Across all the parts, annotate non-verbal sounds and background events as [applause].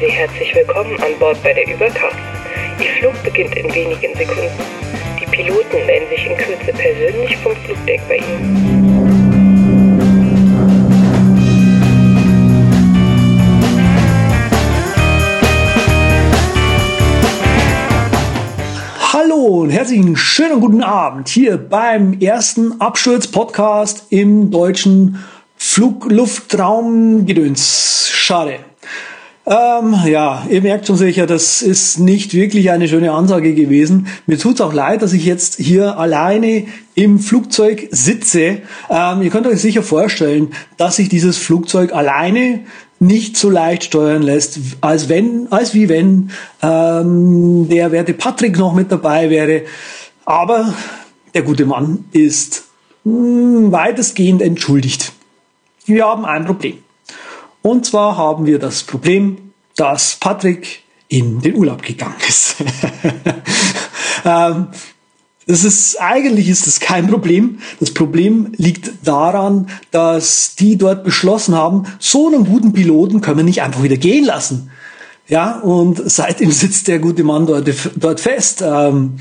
Sie herzlich willkommen an Bord bei der Überkraft. Ihr Flug beginnt in wenigen Sekunden. Die Piloten melden sich in Kürze persönlich vom Flugdeck bei Ihnen. Hallo und herzlichen schönen guten Abend hier beim ersten Absturz-Podcast im deutschen Flugluftraumgedöns. Schade. Ähm, ja, ihr merkt schon sicher, das ist nicht wirklich eine schöne Ansage gewesen. Mir tut's auch leid, dass ich jetzt hier alleine im Flugzeug sitze. Ähm, ihr könnt euch sicher vorstellen, dass sich dieses Flugzeug alleine nicht so leicht steuern lässt, als wenn, als wie wenn ähm, der werte Patrick noch mit dabei wäre. Aber der gute Mann ist mh, weitestgehend entschuldigt. Wir haben ein Problem. Und zwar haben wir das Problem, dass Patrick in den Urlaub gegangen ist. [laughs] ähm, das ist, eigentlich ist das kein Problem. Das Problem liegt daran, dass die dort beschlossen haben, so einen guten Piloten können wir nicht einfach wieder gehen lassen. Ja, und seitdem sitzt der gute Mann dort, dort fest. Ähm,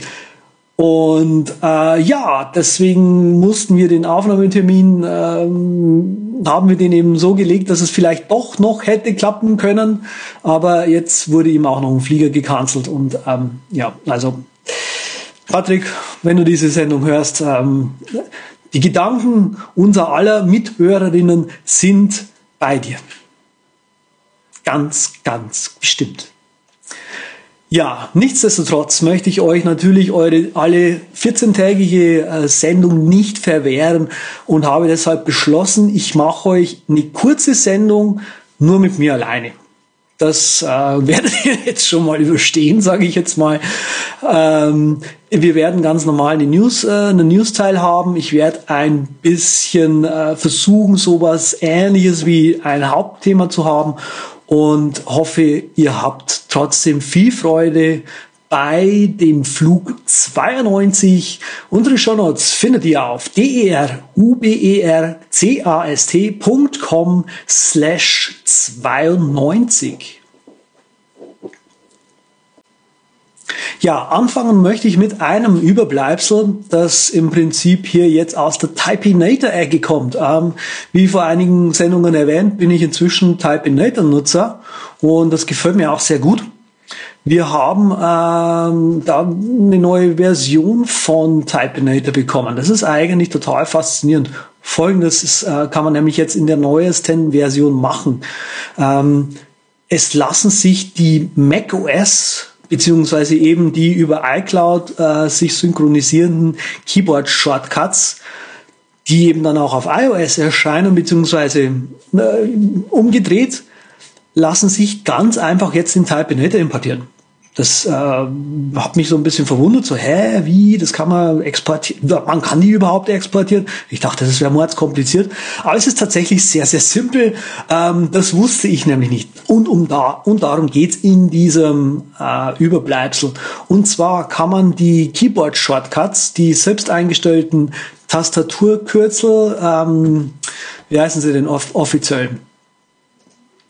und äh, ja, deswegen mussten wir den Aufnahmetermin, ähm, haben wir den eben so gelegt, dass es vielleicht doch noch hätte klappen können. Aber jetzt wurde ihm auch noch ein Flieger gecancelt. Und ähm, ja, also Patrick, wenn du diese Sendung hörst, ähm, die Gedanken unser aller Mithörerinnen sind bei dir. Ganz, ganz bestimmt. Ja, nichtsdestotrotz möchte ich euch natürlich eure alle 14-tägige äh, Sendung nicht verwehren und habe deshalb beschlossen, ich mache euch eine kurze Sendung nur mit mir alleine. Das äh, [laughs] werdet ihr jetzt schon mal überstehen, sage ich jetzt mal. Ähm, wir werden ganz normal eine News, äh, eine News-Teil haben. Ich werde ein bisschen äh, versuchen, sowas Ähnliches wie ein Hauptthema zu haben und hoffe, ihr habt trotzdem viel Freude bei dem Flug 92. Unsere Shownotes findet ihr auf derubercast.com slash 92. Ja, anfangen möchte ich mit einem Überbleibsel, das im Prinzip hier jetzt aus der Typinator-Ecke kommt. Ähm, wie vor einigen Sendungen erwähnt, bin ich inzwischen Typinator-Nutzer und das gefällt mir auch sehr gut. Wir haben ähm, da eine neue Version von Typinator bekommen. Das ist eigentlich total faszinierend. Folgendes ist, äh, kann man nämlich jetzt in der neuesten Version machen. Ähm, es lassen sich die macOS beziehungsweise eben die über iCloud äh, sich synchronisierenden Keyboard-Shortcuts, die eben dann auch auf iOS erscheinen, beziehungsweise äh, umgedreht, lassen sich ganz einfach jetzt in Typinator importieren. Das äh, hat mich so ein bisschen verwundert, so, hä, wie, das kann man exportieren, man kann die überhaupt exportieren? Ich dachte, das wäre kompliziert, aber es ist tatsächlich sehr, sehr simpel, ähm, das wusste ich nämlich nicht. Und, um da, und darum geht's in diesem äh, Überbleibsel. Und zwar kann man die Keyboard-Shortcuts, die selbst eingestellten Tastaturkürzel, ähm, wie heißen sie denn off offiziell?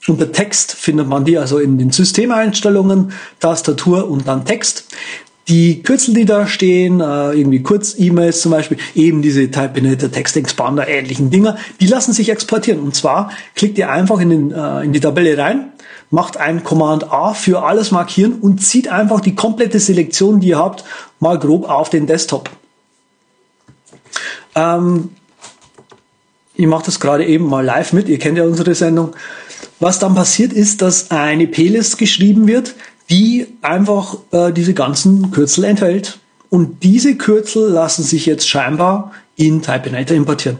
Unter Text findet man die also in den Systemeinstellungen, Tastatur und dann Text. Die Kürzel, die da stehen, äh, irgendwie Kurz-E-Mails zum Beispiel, eben diese Typinator, Text Expander, ähnlichen Dinger, die lassen sich exportieren. Und zwar klickt ihr einfach in, den, äh, in die Tabelle rein, macht ein Command A für alles markieren und zieht einfach die komplette Selektion, die ihr habt, mal grob auf den Desktop. Ähm, ich mache das gerade eben mal live mit, ihr kennt ja unsere Sendung. Was dann passiert ist, dass eine Playlist geschrieben wird, die einfach äh, diese ganzen Kürzel enthält. Und diese Kürzel lassen sich jetzt scheinbar in Typinator importieren.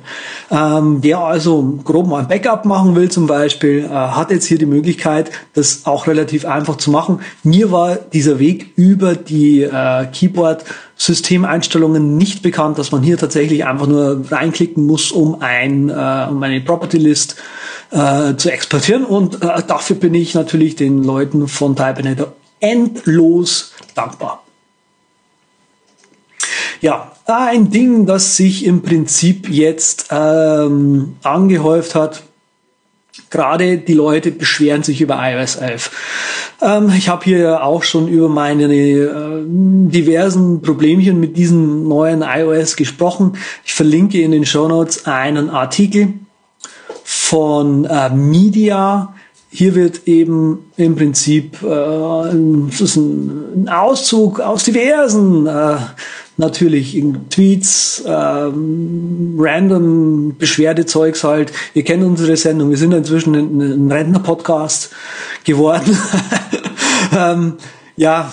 Ähm, wer also grob mal ein Backup machen will zum Beispiel, äh, hat jetzt hier die Möglichkeit, das auch relativ einfach zu machen. Mir war dieser Weg über die äh, Keyboard-Systemeinstellungen nicht bekannt, dass man hier tatsächlich einfach nur reinklicken muss, um, ein, äh, um eine Property List äh, zu exportieren. Und äh, dafür bin ich natürlich den Leuten von Typinator endlos dankbar. Ja, ein Ding, das sich im Prinzip jetzt ähm, angehäuft hat, Gerade die Leute beschweren sich über iOS 11. Ähm, ich habe hier auch schon über meine äh, diversen Problemchen mit diesem neuen iOS gesprochen. Ich verlinke in den Show Notes einen Artikel von äh, Media. Hier wird eben im Prinzip äh, ein, ein Auszug aus diversen äh, natürlich in Tweets, ähm, random Beschwerdezeugs halt. Ihr kennt unsere Sendung, wir sind inzwischen ein, ein Rentner-Podcast geworden. [laughs] ähm, ja,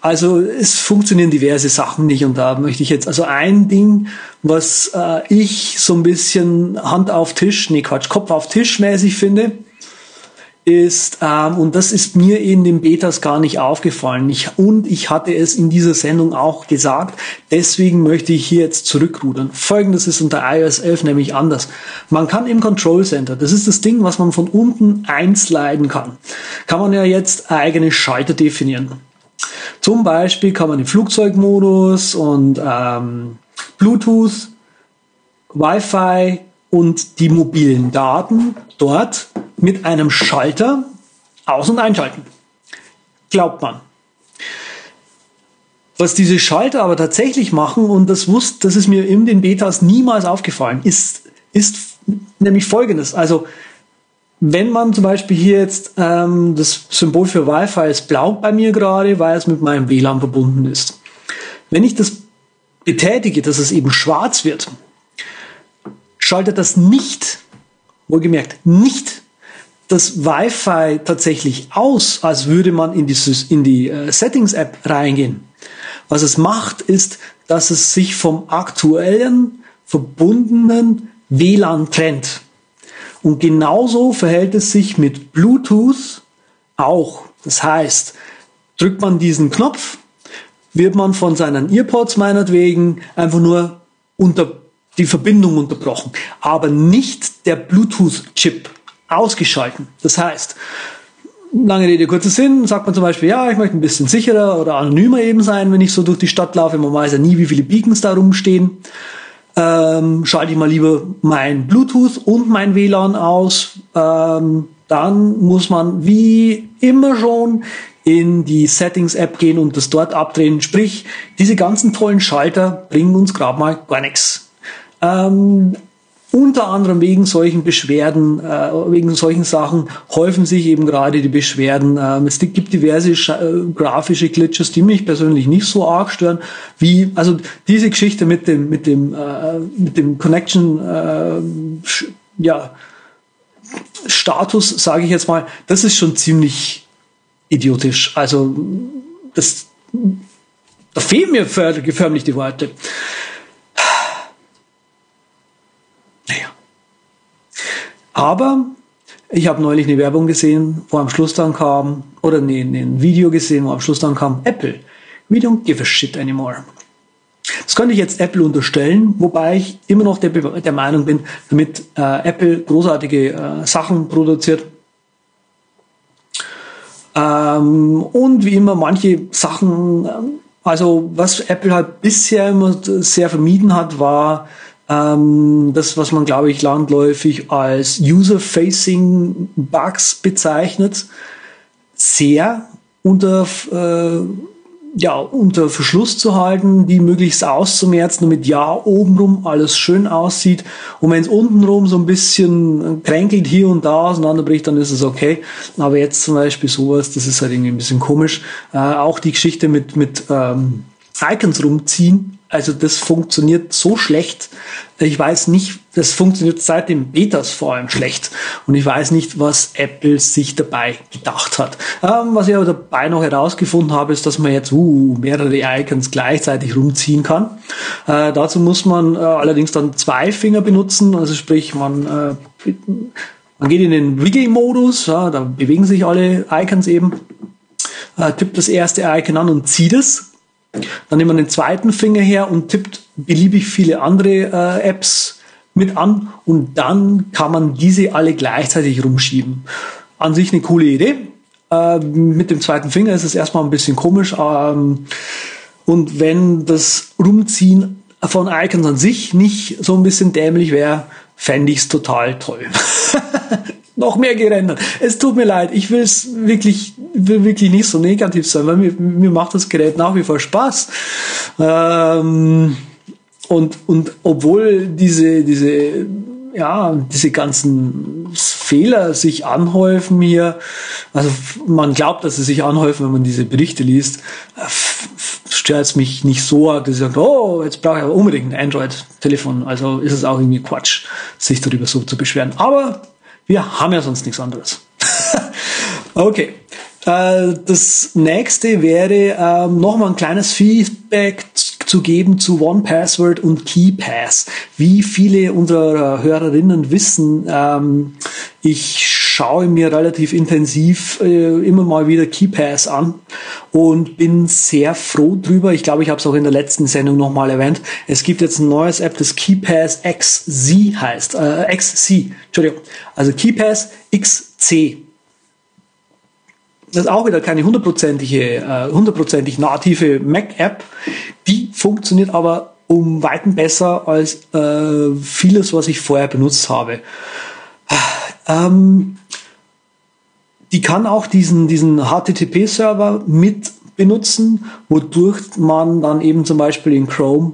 also es funktionieren diverse Sachen nicht und da möchte ich jetzt also ein Ding, was äh, ich so ein bisschen Hand auf Tisch, nee Quatsch, Kopf auf Tisch mäßig finde, ist, ähm, und das ist mir in den Betas gar nicht aufgefallen. Ich, und ich hatte es in dieser Sendung auch gesagt. Deswegen möchte ich hier jetzt zurückrudern. Folgendes ist unter iOS 11 nämlich anders. Man kann im Control Center, das ist das Ding, was man von unten einsliden kann, kann man ja jetzt eigene Schalter definieren. Zum Beispiel kann man den Flugzeugmodus und ähm, Bluetooth, Wi-Fi und die mobilen Daten dort mit einem Schalter aus- und einschalten. Glaubt man. Was diese Schalter aber tatsächlich machen, und das wusste, das ist mir in den Betas niemals aufgefallen, ist, ist nämlich folgendes. Also, wenn man zum Beispiel hier jetzt ähm, das Symbol für Wi-Fi ist blau bei mir gerade, weil es mit meinem WLAN verbunden ist. Wenn ich das betätige, dass es eben schwarz wird, schaltet das nicht, wohlgemerkt, nicht das Wi-Fi tatsächlich aus, als würde man in die, in die uh, Settings-App reingehen. Was es macht, ist, dass es sich vom aktuellen verbundenen WLAN trennt. Und genauso verhält es sich mit Bluetooth auch. Das heißt, drückt man diesen Knopf, wird man von seinen Earpods meinetwegen einfach nur unter die Verbindung unterbrochen, aber nicht der Bluetooth-Chip ausgeschalten. Das heißt, lange Rede, kurzer Sinn, sagt man zum Beispiel, ja, ich möchte ein bisschen sicherer oder anonymer eben sein, wenn ich so durch die Stadt laufe. Man weiß ja nie, wie viele Beacons da rumstehen. Ähm, schalte ich mal lieber mein Bluetooth und mein WLAN aus. Ähm, dann muss man wie immer schon in die Settings-App gehen und das dort abdrehen. Sprich, diese ganzen tollen Schalter bringen uns gerade mal gar nichts. Ähm, unter anderem wegen solchen Beschwerden, äh, wegen solchen Sachen häufen sich eben gerade die Beschwerden. Ähm, es gibt diverse äh, grafische Glitches, die mich persönlich nicht so arg stören, wie also diese Geschichte mit dem mit dem äh, mit dem Connection äh, ja Status, sage ich jetzt mal, das ist schon ziemlich idiotisch. Also das da fehlen mir förmlich die Worte. Aber ich habe neulich eine Werbung gesehen, wo am Schluss dann kam, oder nee, nee, ein Video gesehen, wo am Schluss dann kam, Apple, we don't give a shit anymore. Das könnte ich jetzt Apple unterstellen, wobei ich immer noch der, der Meinung bin, damit äh, Apple großartige äh, Sachen produziert. Ähm, und wie immer manche Sachen, äh, also was Apple halt bisher immer sehr vermieden hat, war ähm, das, was man, glaube ich, landläufig als User-Facing Bugs bezeichnet, sehr unter, äh, ja, unter Verschluss zu halten, die möglichst auszumerzen, damit ja obenrum alles schön aussieht. Und wenn es untenrum so ein bisschen kränkelt hier und da auseinanderbricht, dann ist es okay. Aber jetzt zum Beispiel sowas, das ist halt irgendwie ein bisschen komisch. Äh, auch die Geschichte mit, mit ähm, Icons rumziehen, also das funktioniert so schlecht. Ich weiß nicht, das funktioniert seit dem Betas vor allem schlecht. Und ich weiß nicht, was Apple sich dabei gedacht hat. Ähm, was ich aber dabei noch herausgefunden habe, ist, dass man jetzt uh, mehrere Icons gleichzeitig rumziehen kann. Äh, dazu muss man äh, allerdings dann zwei Finger benutzen. Also sprich, man, äh, man geht in den Wiggle-Modus, ja, da bewegen sich alle Icons eben. Äh, tippt das erste Icon an und zieht es dann nimmt man den zweiten Finger her und tippt beliebig viele andere äh, Apps mit an und dann kann man diese alle gleichzeitig rumschieben. An sich eine coole Idee. Äh, mit dem zweiten Finger ist es erstmal ein bisschen komisch. Ähm, und wenn das Rumziehen von Icons an sich nicht so ein bisschen dämlich wäre, fände ich es total toll. [laughs] noch mehr gerendert. Es tut mir leid, ich will es wirklich, will wirklich nicht so negativ sein, weil mir, mir macht das Gerät nach wie vor Spaß. Ähm, und, und obwohl diese, diese, ja, diese ganzen Fehler sich anhäufen hier, also man glaubt, dass sie sich anhäufen, wenn man diese Berichte liest, stört es mich nicht so, dass ich sage, oh, jetzt brauche ich aber unbedingt ein Android-Telefon. Also ist es auch irgendwie Quatsch, sich darüber so zu beschweren. Aber wir haben ja sonst nichts anderes. [laughs] okay. Äh, das nächste wäre ähm, nochmal ein kleines Feedback zu geben zu One Password und KeyPass. Wie viele unserer Hörerinnen wissen, ähm, ich schaue mir relativ intensiv äh, immer mal wieder KeyPass an und bin sehr froh drüber. Ich glaube, ich habe es auch in der letzten Sendung nochmal erwähnt. Es gibt jetzt ein neues App, das KeyPass XZ heißt. Äh, XC, Entschuldigung. Also KeyPass XC das ist auch wieder keine hundertprozentige, äh, hundertprozentig native Mac-App. Die funktioniert aber um Weiten besser als äh, vieles, was ich vorher benutzt habe. Ähm, die kann auch diesen, diesen HTTP-Server mit benutzen, wodurch man dann eben zum Beispiel in Chrome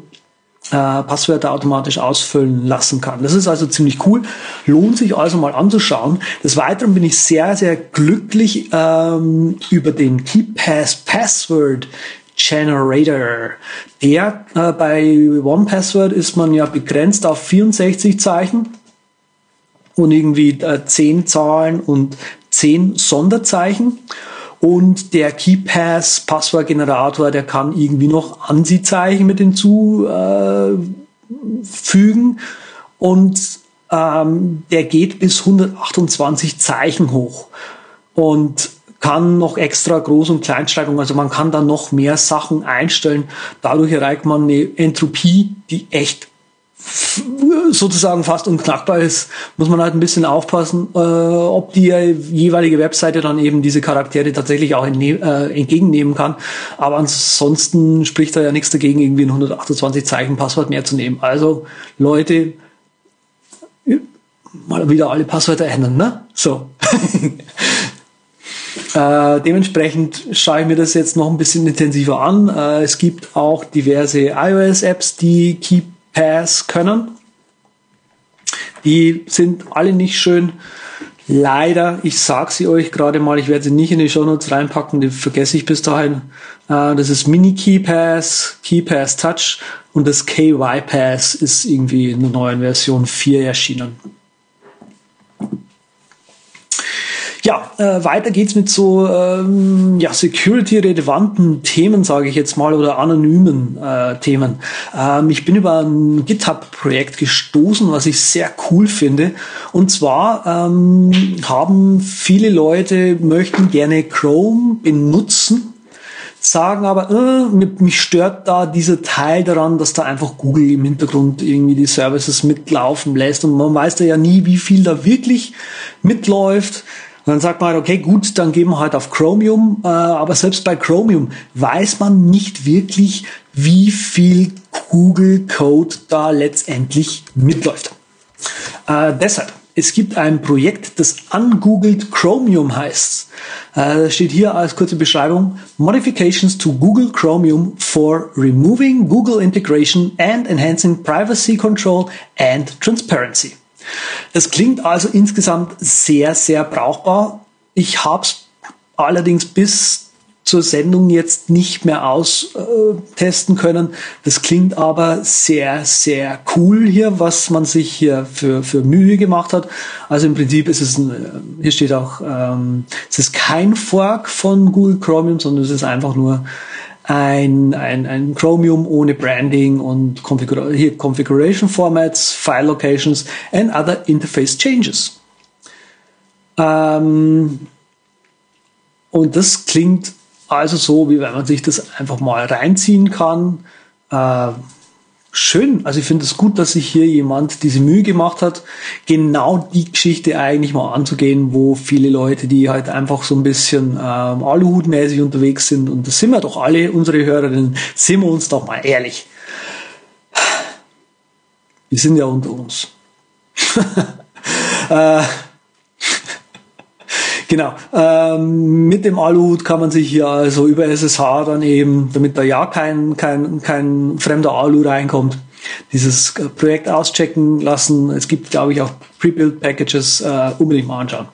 äh, Passwörter automatisch ausfüllen lassen kann. Das ist also ziemlich cool, lohnt sich also mal anzuschauen. Des Weiteren bin ich sehr, sehr glücklich ähm, über den KeePass Password Generator. Der äh, bei OnePassword ist man ja begrenzt auf 64 Zeichen und irgendwie äh, 10 Zahlen und 10 Sonderzeichen. Und der KeyPass Passwortgenerator, der kann irgendwie noch ANSI-Zeichen mit hinzufügen. Äh, und ähm, der geht bis 128 Zeichen hoch. Und kann noch extra Groß- und Kleinschreibung, also man kann da noch mehr Sachen einstellen. Dadurch erreicht man eine Entropie, die echt sozusagen fast unknackbar ist, muss man halt ein bisschen aufpassen, äh, ob die jeweilige Webseite dann eben diese Charaktere tatsächlich auch äh, entgegennehmen kann. Aber ansonsten spricht da ja nichts dagegen, irgendwie ein 128 Zeichen Passwort mehr zu nehmen. Also Leute, mal wieder alle Passwörter ändern, ne? So. [laughs] Äh, dementsprechend schaue ich mir das jetzt noch ein bisschen intensiver an. Äh, es gibt auch diverse iOS-Apps, die Keep Pass können. Die sind alle nicht schön. Leider, ich sage sie euch gerade mal, ich werde sie nicht in die Show Notes reinpacken, die vergesse ich bis dahin. Äh, das ist Mini Key Pass, Key Pass Touch und das KY Pass ist irgendwie in der neuen Version 4 erschienen. Ja, äh, weiter geht's mit so ähm, ja, security-relevanten Themen, sage ich jetzt mal, oder anonymen äh, Themen. Ähm, ich bin über ein GitHub-Projekt gestoßen, was ich sehr cool finde. Und zwar ähm, haben viele Leute möchten gerne Chrome benutzen sagen aber, äh, mich stört da dieser Teil daran, dass da einfach Google im Hintergrund irgendwie die Services mitlaufen lässt und man weiß da ja nie, wie viel da wirklich mitläuft. Und dann sagt man halt, okay, gut, dann gehen wir halt auf Chromium, äh, aber selbst bei Chromium weiß man nicht wirklich, wie viel Google Code da letztendlich mitläuft. Äh, deshalb, es gibt ein Projekt, das Ungooggled Chromium heißt. Äh, steht hier als kurze Beschreibung Modifications to Google Chromium for removing Google integration and enhancing privacy control and transparency. Das klingt also insgesamt sehr, sehr brauchbar. Ich habe es allerdings bis zur Sendung jetzt nicht mehr austesten können. Das klingt aber sehr, sehr cool hier, was man sich hier für, für Mühe gemacht hat. Also im Prinzip ist es, ein, hier steht auch, ähm, es ist kein Fork von Google Chromium, sondern es ist einfach nur ein, ein, ein Chromium ohne Branding und Configura hier Configuration Formats, File Locations and other Interface Changes. Ähm, und das klingt also so, wie wenn man sich das einfach mal reinziehen kann. Äh, schön. Also ich finde es gut, dass sich hier jemand diese Mühe gemacht hat, genau die Geschichte eigentlich mal anzugehen, wo viele Leute, die halt einfach so ein bisschen ähm, Aluhutmäßig unterwegs sind, und das sind wir doch alle, unsere Hörerinnen, sind wir uns doch mal ehrlich. Wir sind ja unter uns. [laughs] äh, Genau. Ähm, mit dem Aluhut kann man sich hier also über SSH dann eben, damit da ja kein, kein, kein fremder Alu reinkommt, dieses Projekt auschecken lassen. Es gibt, glaube ich, auch Pre-Build-Packages äh, unbedingt mal anschauen.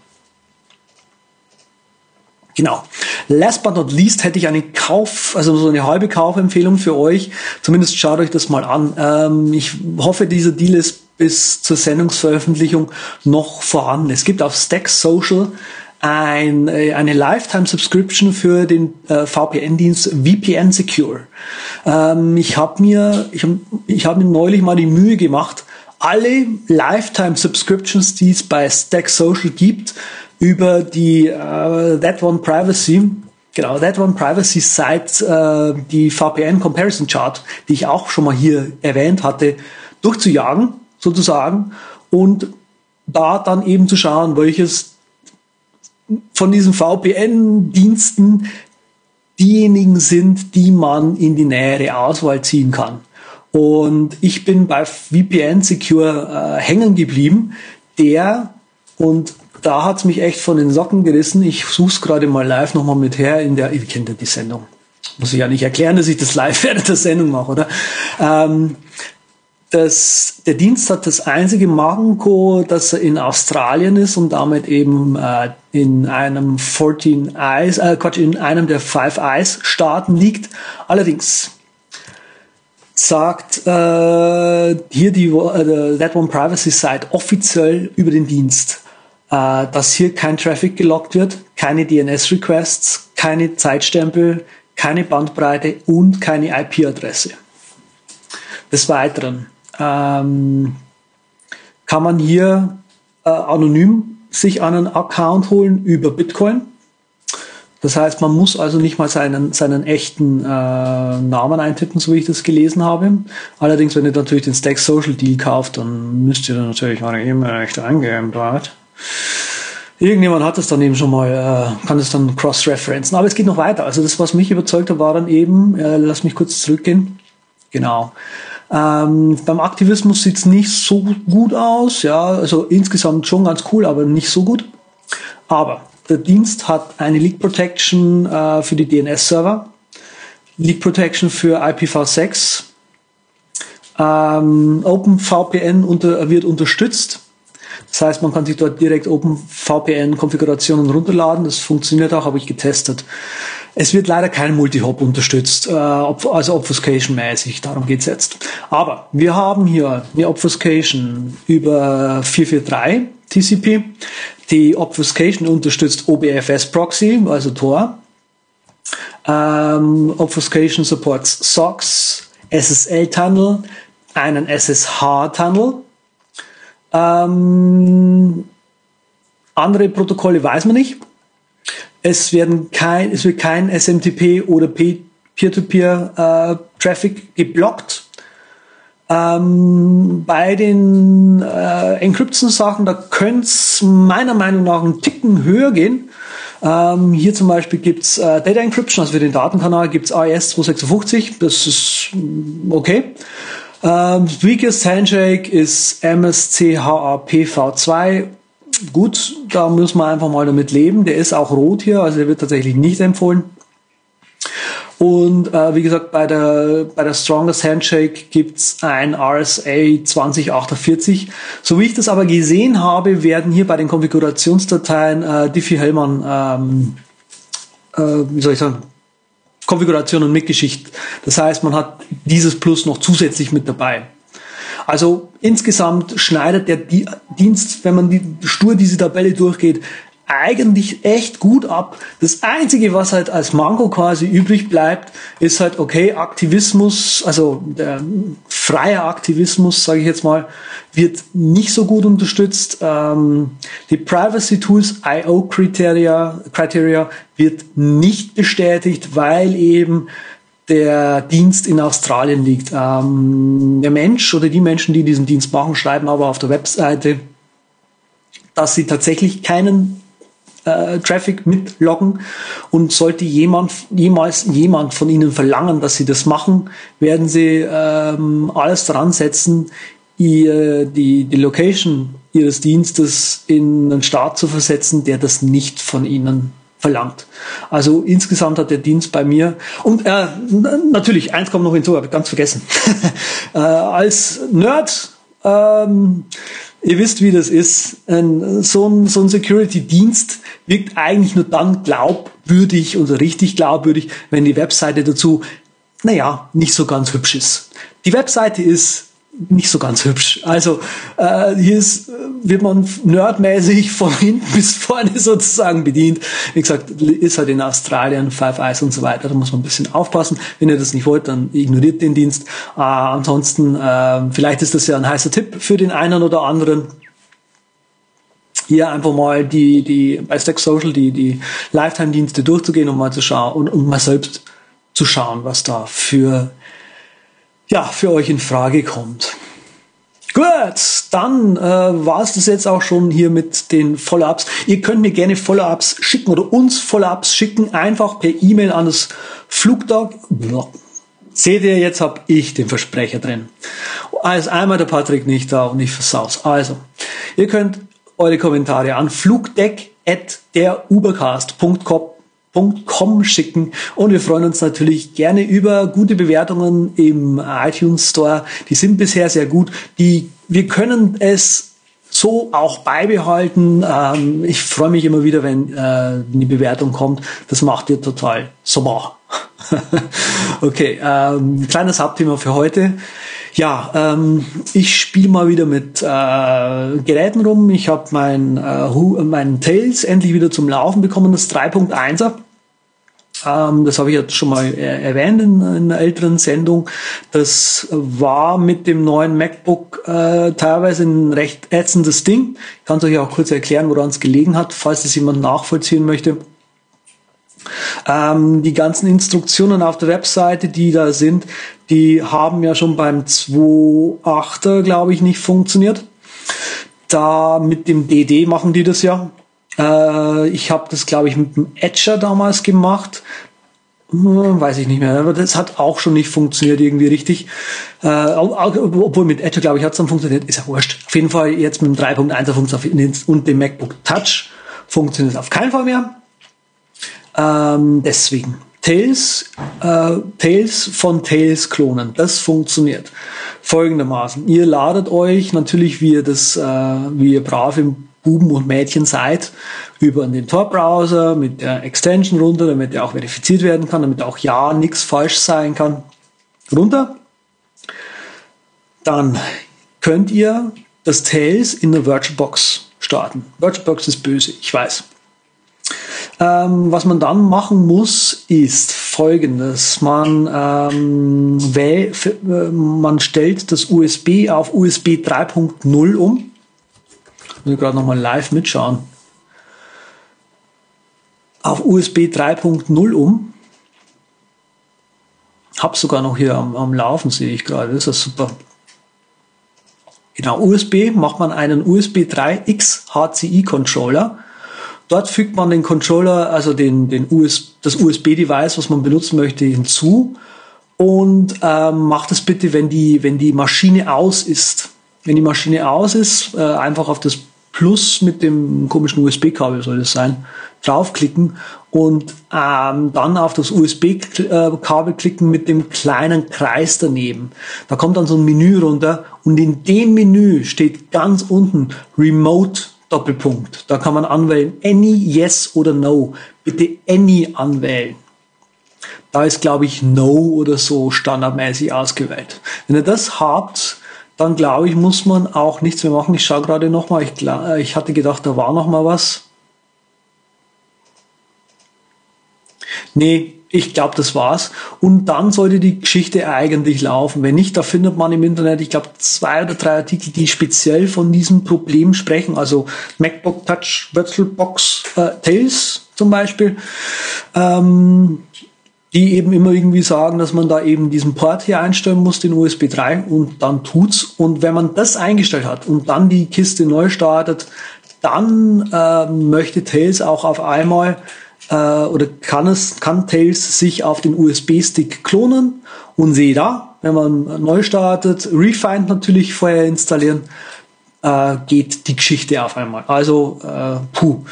Genau. Last but not least hätte ich eine Kauf, also so eine halbe Kaufempfehlung für euch. Zumindest schaut euch das mal an. Ähm, ich hoffe, dieser Deal ist bis zur Sendungsveröffentlichung noch vorhanden. Es gibt auf Stack Social ein, äh, eine Lifetime Subscription für den äh, VPN-Dienst VPN Secure. Ähm, ich habe mir, ich habe ich hab mir neulich mal die Mühe gemacht, alle Lifetime Subscriptions, die es bei Stack Social gibt, über die äh, That One Privacy, genau, That One Privacy Site, äh, die VPN Comparison Chart, die ich auch schon mal hier erwähnt hatte, durchzujagen, sozusagen, und da dann eben zu schauen, welches von diesen VPN-Diensten diejenigen sind, die man in die nähere Auswahl ziehen kann. Und ich bin bei VPN Secure äh, hängen geblieben, der und da hat's mich echt von den Socken gerissen. Ich suche gerade mal live nochmal mit her in der, ihr kennt ja die Sendung. Muss ich ja nicht erklären, dass ich das live [laughs] während der Sendung mache, oder? Ähm, das, der Dienst hat das einzige Manko, dass er in Australien ist und damit eben äh, in einem 14 Eyes, äh, Quatsch, in einem der Five Eyes Staaten liegt. Allerdings sagt äh, hier die äh, That One Privacy Site offiziell über den Dienst äh, dass hier kein Traffic gelockt wird, keine DNS-Requests, keine Zeitstempel, keine Bandbreite und keine IP-Adresse. Des Weiteren ähm, kann man hier äh, anonym sich einen Account holen über Bitcoin. Das heißt, man muss also nicht mal seinen, seinen echten äh, Namen eintippen, so wie ich das gelesen habe. Allerdings, wenn ihr natürlich den Stack Social Deal kauft, dann müsst ihr natürlich eure E-Mail-Rechte eingeben dort. Irgendjemand hat es dann eben schon mal, äh, kann es dann cross-referenzen. Aber es geht noch weiter. Also das, was mich überzeugt hat, war dann eben, äh, lass mich kurz zurückgehen. Genau. Ähm, beim Aktivismus sieht's nicht so gut aus. Ja, also insgesamt schon ganz cool, aber nicht so gut. Aber der Dienst hat eine Leak Protection äh, für die DNS-Server, Leak Protection für IPv6, ähm, OpenVPN unter, wird unterstützt das heißt, man kann sich dort direkt OpenVPN-Konfigurationen runterladen. Das funktioniert auch, habe ich getestet. Es wird leider kein Multi-Hop unterstützt, äh, also Obfuscation-mäßig, darum geht's jetzt. Aber wir haben hier eine Obfuscation über 443 TCP. Die Obfuscation unterstützt OBFS Proxy, also Tor. Ähm, Obfuscation supports SOX, SSL-Tunnel, einen SSH-Tunnel ähm, andere Protokolle weiß man nicht. Es, werden kein, es wird kein SMTP oder Peer-to-Peer-Traffic äh, geblockt. Ähm, bei den äh, Encryption-Sachen, da könnte es meiner Meinung nach einen Ticken höher gehen. Ähm, hier zum Beispiel gibt's äh, Data Encryption, also für den Datenkanal gibt's AES 256, das ist mm, okay. Ähm, weakest Handshake ist MSCHAPV2. Gut, da müssen wir einfach mal damit leben. Der ist auch rot hier, also der wird tatsächlich nicht empfohlen. Und äh, wie gesagt, bei der, bei der Strongest Handshake gibt's ein RSA 2048. So wie ich das aber gesehen habe, werden hier bei den Konfigurationsdateien äh, Diffie-Hellman, ähm, äh, wie soll ich sagen, Konfiguration und Mitgeschichte. Das heißt, man hat dieses Plus noch zusätzlich mit dabei. Also insgesamt schneidet der Dienst, wenn man die, stur diese Tabelle durchgeht, eigentlich echt gut ab. Das Einzige, was halt als Manko quasi übrig bleibt, ist halt, okay, Aktivismus, also der freie Aktivismus, sage ich jetzt mal, wird nicht so gut unterstützt. Ähm, die Privacy Tools IO Criteria, Criteria wird nicht bestätigt, weil eben der Dienst in Australien liegt. Ähm, der Mensch oder die Menschen, die diesen Dienst machen, schreiben aber auf der Webseite, dass sie tatsächlich keinen äh, Traffic mitloggen und sollte jemand jemals jemand von ihnen verlangen, dass sie das machen, werden sie ähm, alles dran setzen, ihr, die, die Location ihres Dienstes in einen Staat zu versetzen, der das nicht von ihnen verlangt. Also insgesamt hat der Dienst bei mir und äh, natürlich eins kommt noch hinzu, habe ich ganz vergessen. [laughs] äh, als Nerd ähm, ihr wisst, wie das ist. Ein, so ein, so ein Security-Dienst wirkt eigentlich nur dann glaubwürdig oder richtig glaubwürdig, wenn die Webseite dazu, naja, nicht so ganz hübsch ist. Die Webseite ist nicht so ganz hübsch. Also äh, hier ist, wird man nerdmäßig von hinten [laughs] bis vorne sozusagen bedient. Wie gesagt, ist halt in Australien, Five Eyes und so weiter. Da muss man ein bisschen aufpassen. Wenn ihr das nicht wollt, dann ignoriert den Dienst. Äh, ansonsten, äh, vielleicht ist das ja ein heißer Tipp für den einen oder anderen. Hier einfach mal die, die bei Stack Social die, die Lifetime-Dienste durchzugehen und mal zu schauen und, und mal selbst zu schauen, was da für ja, für euch in Frage kommt. Gut, dann äh, war es das jetzt auch schon hier mit den Follow-ups. Ihr könnt mir gerne Follow-ups schicken oder uns Follow-ups schicken, einfach per E-Mail an das Flugtag. Seht ihr, jetzt habe ich den Versprecher drin. Als einmal der Patrick nicht da und ich versaus. Also, ihr könnt eure Kommentare an flugdeck.derubercast.com Com schicken und wir freuen uns natürlich gerne über gute Bewertungen im iTunes Store. Die sind bisher sehr gut. Die, wir können es so auch beibehalten. Ähm, ich freue mich immer wieder, wenn äh, eine Bewertung kommt. Das macht ihr total super. [laughs] okay, ähm, kleines Hauptthema für heute. Ja, ähm, ich spiele mal wieder mit äh, Geräten rum. Ich habe mein, äh, mein Tails endlich wieder zum Laufen bekommen, das 3.1er. Ähm, das habe ich jetzt schon mal äh, erwähnt in, in, einer älteren Sendung. Das war mit dem neuen MacBook äh, teilweise ein recht ätzendes Ding. Ich kann es euch auch kurz erklären, woran es gelegen hat, falls es jemand nachvollziehen möchte. Ähm, die ganzen Instruktionen auf der Webseite, die da sind, die haben ja schon beim 2.8er, glaube ich, nicht funktioniert. Da mit dem DD machen die das ja. Äh, ich habe das, glaube ich, mit dem Etcher damals gemacht. Hm, weiß ich nicht mehr, aber das hat auch schon nicht funktioniert irgendwie richtig. Äh, obwohl mit Etcher, glaube ich, hat es dann funktioniert, ist ja wurscht. Auf jeden Fall jetzt mit dem 3.1er funktioniert und dem MacBook Touch funktioniert es auf keinen Fall mehr. Ähm, deswegen. Tails, äh, Tails von Tails klonen. Das funktioniert folgendermaßen. Ihr ladet euch natürlich, wie ihr das, äh, wie ihr brav im Buben und Mädchen seid, über den Tor-Browser mit der Extension runter, damit er auch verifiziert werden kann, damit auch ja nichts falsch sein kann. Runter. Dann könnt ihr das Tails in der VirtualBox starten. VirtualBox ist böse, ich weiß. Ähm, was man dann machen muss, ist folgendes. Man, ähm, äh, man stellt das USB auf USB 3.0 um. Ich will gerade nochmal live mitschauen. Auf USB 3.0 um. Hab sogar noch hier am, am Laufen, sehe ich gerade. Das ist super. Genau, USB macht man einen USB 3X HCI Controller Dort fügt man den Controller, also den, den US, das USB-Device, was man benutzen möchte, hinzu und ähm, macht es bitte, wenn die, wenn die Maschine aus ist. Wenn die Maschine aus ist, äh, einfach auf das Plus mit dem komischen USB-Kabel soll es sein, draufklicken und ähm, dann auf das USB-Kabel klicken mit dem kleinen Kreis daneben. Da kommt dann so ein Menü runter und in dem Menü steht ganz unten Remote Doppelpunkt. Da kann man anwählen Any, Yes oder No. Bitte Any anwählen. Da ist, glaube ich, No oder so standardmäßig ausgewählt. Wenn ihr das habt, dann glaube ich, muss man auch nichts mehr machen. Ich schaue gerade nochmal. Ich, äh, ich hatte gedacht, da war noch mal was. Nee, ich glaube, das war's. Und dann sollte die Geschichte eigentlich laufen. Wenn nicht, da findet man im Internet, ich glaube, zwei oder drei Artikel, die speziell von diesem Problem sprechen. Also MacBook Touch VirtualBox äh, Tales zum Beispiel. Ähm, die eben immer irgendwie sagen, dass man da eben diesen Port hier einstellen muss, den USB 3, und dann tut's. Und wenn man das eingestellt hat und dann die Kiste neu startet, dann äh, möchte Tails auch auf einmal äh, oder kann es, kann Tails sich auf den USB-Stick klonen und sehe da, wenn man neu startet, Refind natürlich vorher installieren, äh, geht die Geschichte auf einmal. Also, äh, puh.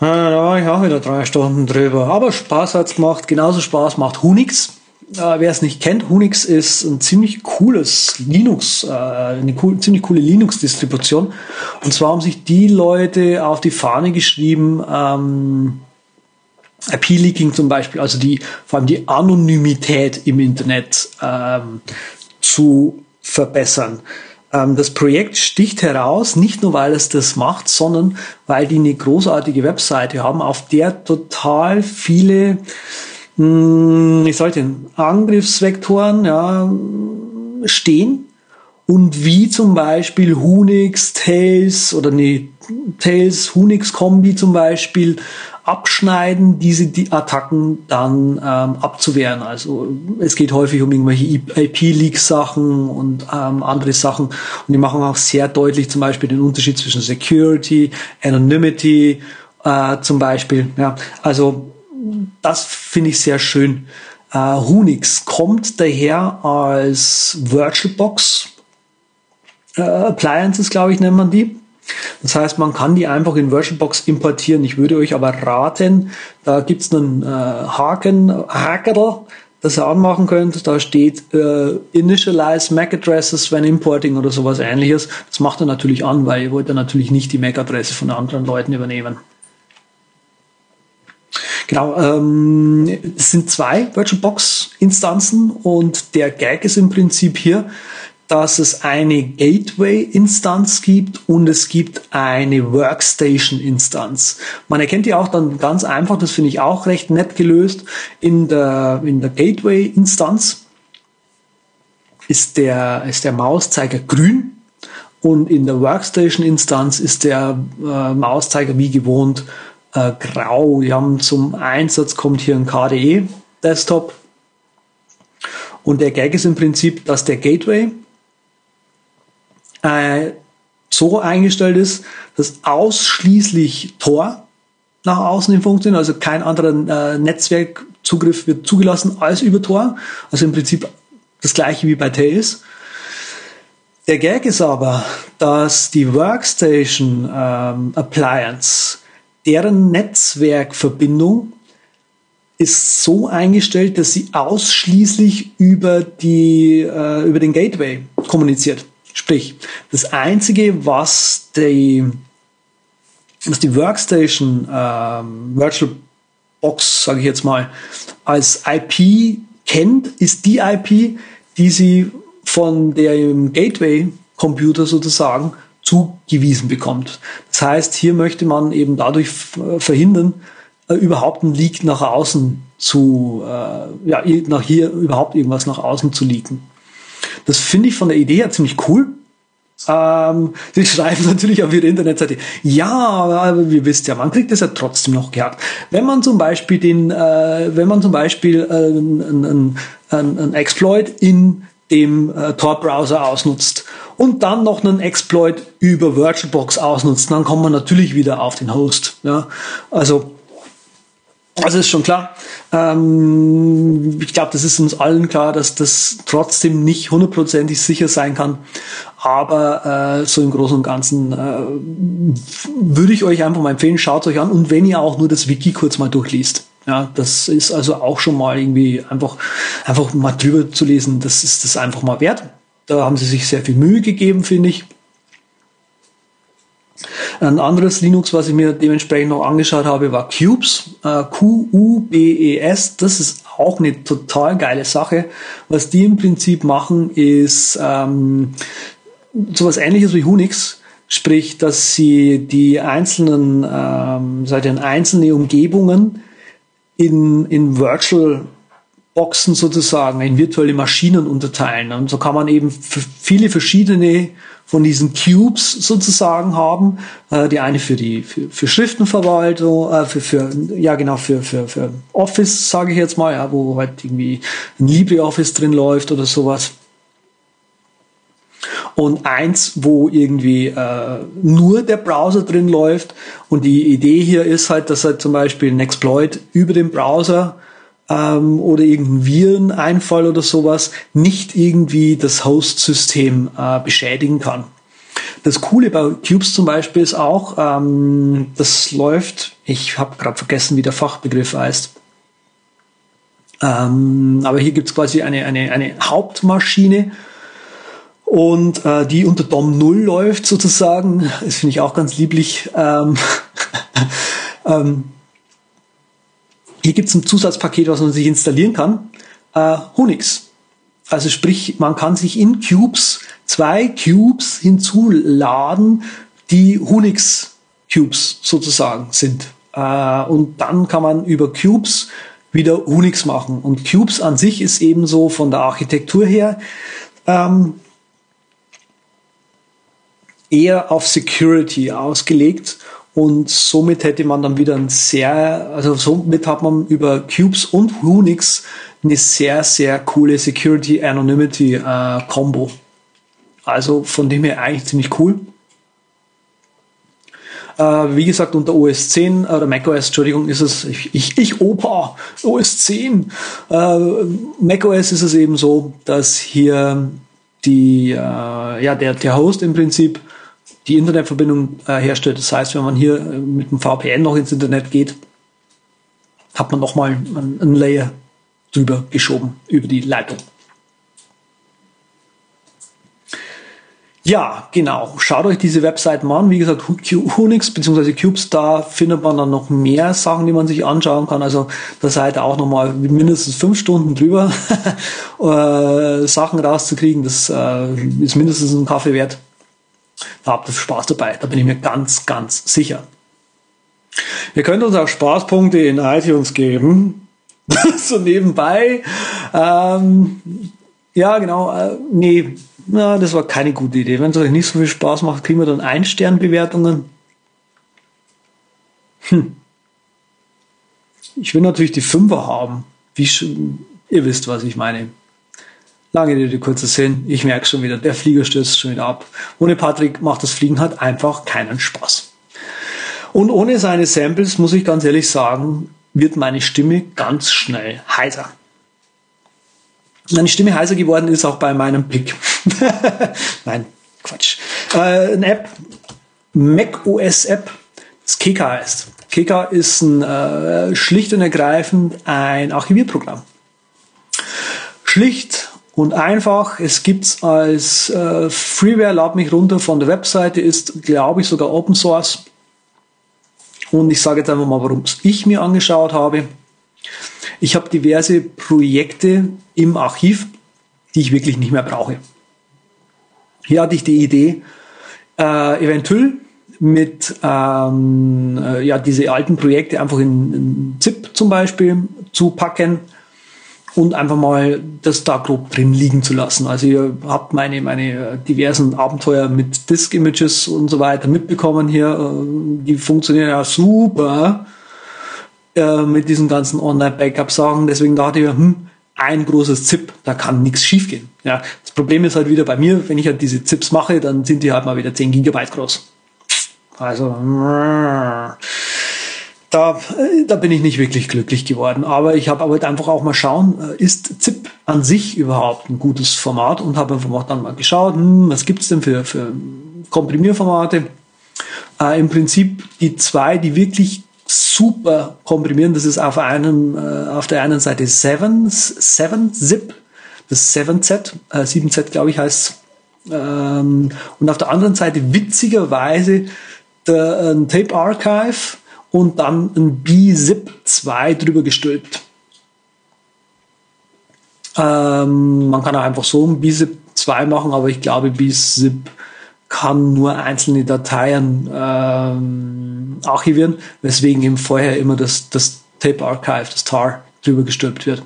Da war ich auch wieder drei Stunden drüber. Aber Spaß hat's gemacht. Genauso Spaß macht Hunix. Äh, Wer es nicht kennt, Hunix ist ein ziemlich cooles Linux, äh, eine cool, ziemlich coole Linux-Distribution. Und zwar haben sich die Leute auf die Fahne geschrieben, ähm, IP-Leaking zum Beispiel, also die, vor allem die Anonymität im Internet ähm, zu verbessern. Ähm, das Projekt sticht heraus, nicht nur weil es das macht, sondern weil die eine großartige Webseite haben, auf der total viele, mh, hm, ich sollte Angriffsvektoren ja, stehen und wie zum Beispiel Hunix, Tails oder nee, Tails, Hunix Kombi zum Beispiel abschneiden, diese die Attacken dann ähm, abzuwehren. Also es geht häufig um irgendwelche IP-Leak-Sachen und ähm, andere Sachen. Und die machen auch sehr deutlich zum Beispiel den Unterschied zwischen Security, Anonymity äh, zum Beispiel. Ja, also das finde ich sehr schön. Äh, Hunix kommt daher als VirtualBox äh, Appliances, glaube ich, nennt man die. Das heißt, man kann die einfach in VirtualBox importieren. Ich würde euch aber raten, da gibt's einen äh, Haken, Hackerl, das ihr anmachen könnt. Da steht äh, Initialize MAC Addresses when importing oder sowas ähnliches. Das macht er natürlich an, weil ihr wollt ja natürlich nicht die MAC-Adresse von anderen Leuten übernehmen. Genau, ähm, es sind zwei VirtualBox-Instanzen und der Gag ist im Prinzip hier, dass es eine Gateway-Instanz gibt und es gibt eine Workstation-Instanz. Man erkennt die auch dann ganz einfach, das finde ich auch recht nett gelöst. In der, in der Gateway-Instanz ist der, ist der Mauszeiger grün und in der Workstation-Instanz ist der äh, Mauszeiger wie gewohnt äh, grau. Wir haben zum Einsatz kommt hier ein KDE-Desktop. Und der Gag ist im Prinzip, dass der Gateway äh, so eingestellt ist, dass ausschließlich Tor nach außen hin funktioniert, also kein anderer äh, Netzwerkzugriff wird zugelassen als über Tor, also im Prinzip das gleiche wie bei Tails. Der Gag ist aber, dass die Workstation ähm, Appliance, deren Netzwerkverbindung ist so eingestellt, dass sie ausschließlich über die äh, über den Gateway kommuniziert. Sprich, das Einzige, was die, was die Workstation ähm, Virtual Box, sage ich jetzt mal, als IP kennt, ist die IP, die sie von der Gateway-Computer sozusagen zugewiesen bekommt. Das heißt, hier möchte man eben dadurch verhindern, äh, überhaupt ein Leak nach außen zu, äh, ja, nach hier überhaupt irgendwas nach außen zu leaken. Das finde ich von der Idee her ziemlich cool. Ähm, sie [laughs] schreiben natürlich auf ihrer Internetseite, ja, aber wir wisst ja, man kriegt es ja trotzdem noch gehackt. Wenn man zum Beispiel den, äh, wenn man zum Beispiel äh, einen ein, ein Exploit in dem äh, Tor-Browser ausnutzt und dann noch einen Exploit über VirtualBox ausnutzt, dann kommt man natürlich wieder auf den Host. Ja? Also also ist schon klar. Ähm, ich glaube, das ist uns allen klar, dass das trotzdem nicht hundertprozentig sicher sein kann. Aber äh, so im Großen und Ganzen äh, würde ich euch einfach mal empfehlen, schaut euch an und wenn ihr auch nur das Wiki kurz mal durchliest. Ja, das ist also auch schon mal irgendwie einfach, einfach mal drüber zu lesen, das ist das einfach mal wert. Da haben sie sich sehr viel Mühe gegeben, finde ich. Ein anderes Linux, was ich mir dementsprechend noch angeschaut habe, war Cubes, äh, Q-U-B-E-S. Das ist auch eine total geile Sache. Was die im Prinzip machen, ist ähm, sowas ähnliches wie Unix. Sprich, dass sie die einzelnen, ähm, seit den einzelnen Umgebungen in, in Virtual Boxen sozusagen, in virtuelle Maschinen unterteilen. Und so kann man eben viele verschiedene von diesen Cubes sozusagen haben. Äh, die eine für die für, für Schriftenverwaltung, äh, für, für ja genau für für, für Office sage ich jetzt mal, ja, wo halt irgendwie ein LibreOffice drin läuft oder sowas. Und eins, wo irgendwie äh, nur der Browser drin läuft. Und die Idee hier ist halt, dass halt zum Beispiel ein Exploit über den Browser ähm, oder irgendein Vireneinfall oder sowas nicht irgendwie das Host-System äh, beschädigen kann. Das Coole bei Cubes zum Beispiel ist auch, ähm, das läuft, ich habe gerade vergessen, wie der Fachbegriff heißt. Ähm, aber hier gibt es quasi eine, eine, eine Hauptmaschine und äh, die unter DOM 0 läuft sozusagen. Das finde ich auch ganz lieblich. Ähm, [laughs] ähm, hier gibt es ein Zusatzpaket, was man sich installieren kann. Äh, Honix. Also sprich, man kann sich in Cubes zwei Cubes hinzuladen, die Honix Cubes sozusagen sind. Äh, und dann kann man über Cubes wieder Unix machen. Und Cubes an sich ist ebenso von der Architektur her ähm, eher auf Security ausgelegt. Und somit hätte man dann wieder ein sehr, also somit hat man über Cubes und Unix eine sehr, sehr coole Security Anonymity äh, Combo. Also von dem her eigentlich ziemlich cool. Äh, wie gesagt, unter OS 10 oder macOS, Entschuldigung, ist es, ich, ich, ich Opa, OS 10. Äh, macOS ist es eben so, dass hier die, äh, ja, der, der Host im Prinzip die Internetverbindung äh, herstellt. Das heißt, wenn man hier äh, mit dem VPN noch ins Internet geht, hat man nochmal einen, Layer drüber geschoben über die Leitung. Ja, genau. Schaut euch diese Webseiten an. Wie gesagt, Unix bzw. Cubes, da findet man dann noch mehr Sachen, die man sich anschauen kann. Also da seid ihr auch nochmal mindestens fünf Stunden drüber, [laughs] äh, Sachen rauszukriegen. Das äh, ist mindestens ein Kaffee wert. Habt ihr Spaß dabei. Da bin ich mir ganz, ganz sicher. Ihr könnt uns auch Spaßpunkte in iTunes geben. [laughs] so nebenbei. Ähm, ja, genau. Äh, nee, na, das war keine gute Idee. Wenn es euch nicht so viel Spaß macht, kriegen wir dann Ein-Stern-Bewertungen. Hm. Ich will natürlich die Fünfer haben. Wie ihr wisst, was ich meine. Lange Rede, kurzer Sinn. Ich merke schon wieder, der Flieger stürzt schon wieder ab. Ohne Patrick macht das Fliegen halt einfach keinen Spaß. Und ohne seine Samples, muss ich ganz ehrlich sagen, wird meine Stimme ganz schnell heiser. Meine Stimme heiser geworden ist auch bei meinem Blick. [laughs] Nein, Quatsch. Äh, eine App, Mac OS App, das Keka heißt. Keka ist ein, äh, schlicht und ergreifend ein Archivierprogramm. Schlicht und einfach. Es gibt's als äh, Freeware, lad mich runter von der Webseite, ist, glaube ich, sogar Open Source. Und ich sage jetzt einfach mal, warum ich mir angeschaut habe. Ich habe diverse Projekte im Archiv, die ich wirklich nicht mehr brauche. Hier hatte ich die Idee, äh, eventuell mit ähm, äh, ja, diese alten Projekte einfach in, in ZIP zum Beispiel zu packen und einfach mal das da grob drin liegen zu lassen. Also ihr habt meine, meine diversen Abenteuer mit Disk-Images und so weiter mitbekommen hier. Äh, die funktionieren ja super äh, mit diesen ganzen Online-Backup-Sachen. Deswegen dachte ich, hm, ein großes ZIP, da kann nichts schiefgehen. Ja, das Problem ist halt wieder bei mir, wenn ich halt diese ZIPs mache, dann sind die halt mal wieder 10 Gigabyte groß. Also, da, äh, da bin ich nicht wirklich glücklich geworden. Aber ich habe aber halt einfach auch mal schauen, äh, ist ZIP an sich überhaupt ein gutes Format und habe einfach auch dann mal geschaut, hm, was gibt's denn für, für Komprimierformate. Äh, Im Prinzip die zwei, die wirklich super komprimieren, das ist auf einem, äh, auf der einen Seite 7, 7 Zip, das 7Z, äh, 7Z glaube ich heißt ähm, und auf der anderen Seite witzigerweise der äh, Tape Archive und dann ein B-Zip 2 drüber gestülpt. Ähm, man kann auch einfach so ein B-Zip 2 machen, aber ich glaube, B-Zip kann nur einzelne Dateien ähm, archivieren, weswegen eben vorher immer das, das Tape Archive, das TAR, drüber gestülpt wird.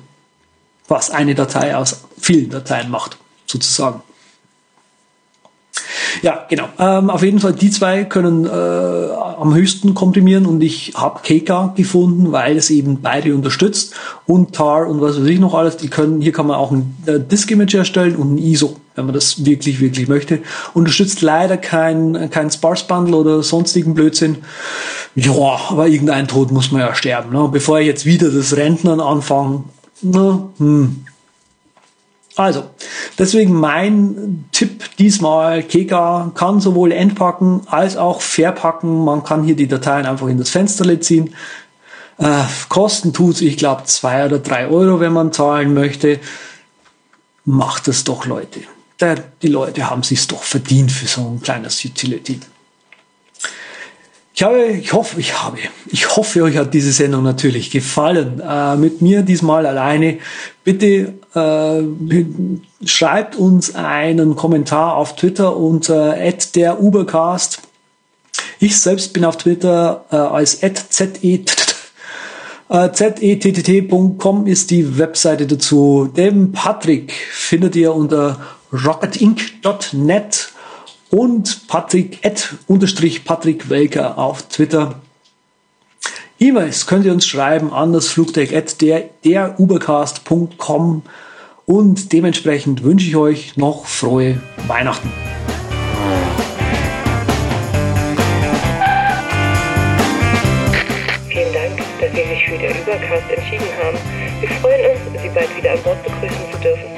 Was eine Datei aus vielen Dateien macht, sozusagen. Ja, genau. Ähm, auf jeden Fall, die zwei können äh, am höchsten komprimieren und ich habe KK gefunden, weil es eben beide unterstützt und TAR und was weiß ich noch alles. Die können, hier kann man auch ein äh, Disk-Image erstellen und ein ISO, wenn man das wirklich, wirklich möchte. Unterstützt leider kein, kein Sparse-Bundle oder sonstigen Blödsinn. Ja, aber irgendein Tod muss man ja sterben. Ne? Bevor ich jetzt wieder das Rentnern anfange, ne? hm. Also, deswegen mein Tipp diesmal, Keka kann sowohl entpacken als auch verpacken. Man kann hier die Dateien einfach in das Fenster ziehen. Äh, kosten tut ich glaube, zwei oder drei Euro, wenn man zahlen möchte. Macht es doch, Leute. Die Leute haben sich's doch verdient für so ein kleines Utility. Ich habe, ich hoffe, ich habe, ich hoffe, euch hat diese Sendung natürlich gefallen. Äh, mit mir diesmal alleine. Bitte äh, schreibt uns einen Kommentar auf Twitter unter der Ubercast. Ich selbst bin auf Twitter äh, als ZET ZETTT.com ist die Webseite dazu. Den Patrick findet ihr unter rocketinc.net und Patrick at unterstrich Patrick Welker auf Twitter. E-Mails könnt ihr uns schreiben an das Flugdeck at der, der Ubercast.com und dementsprechend wünsche ich euch noch frohe Weihnachten. Vielen Dank, dass Sie sich für den Übercast entschieden haben. Wir freuen uns, Sie bald wieder an Bord begrüßen zu dürfen.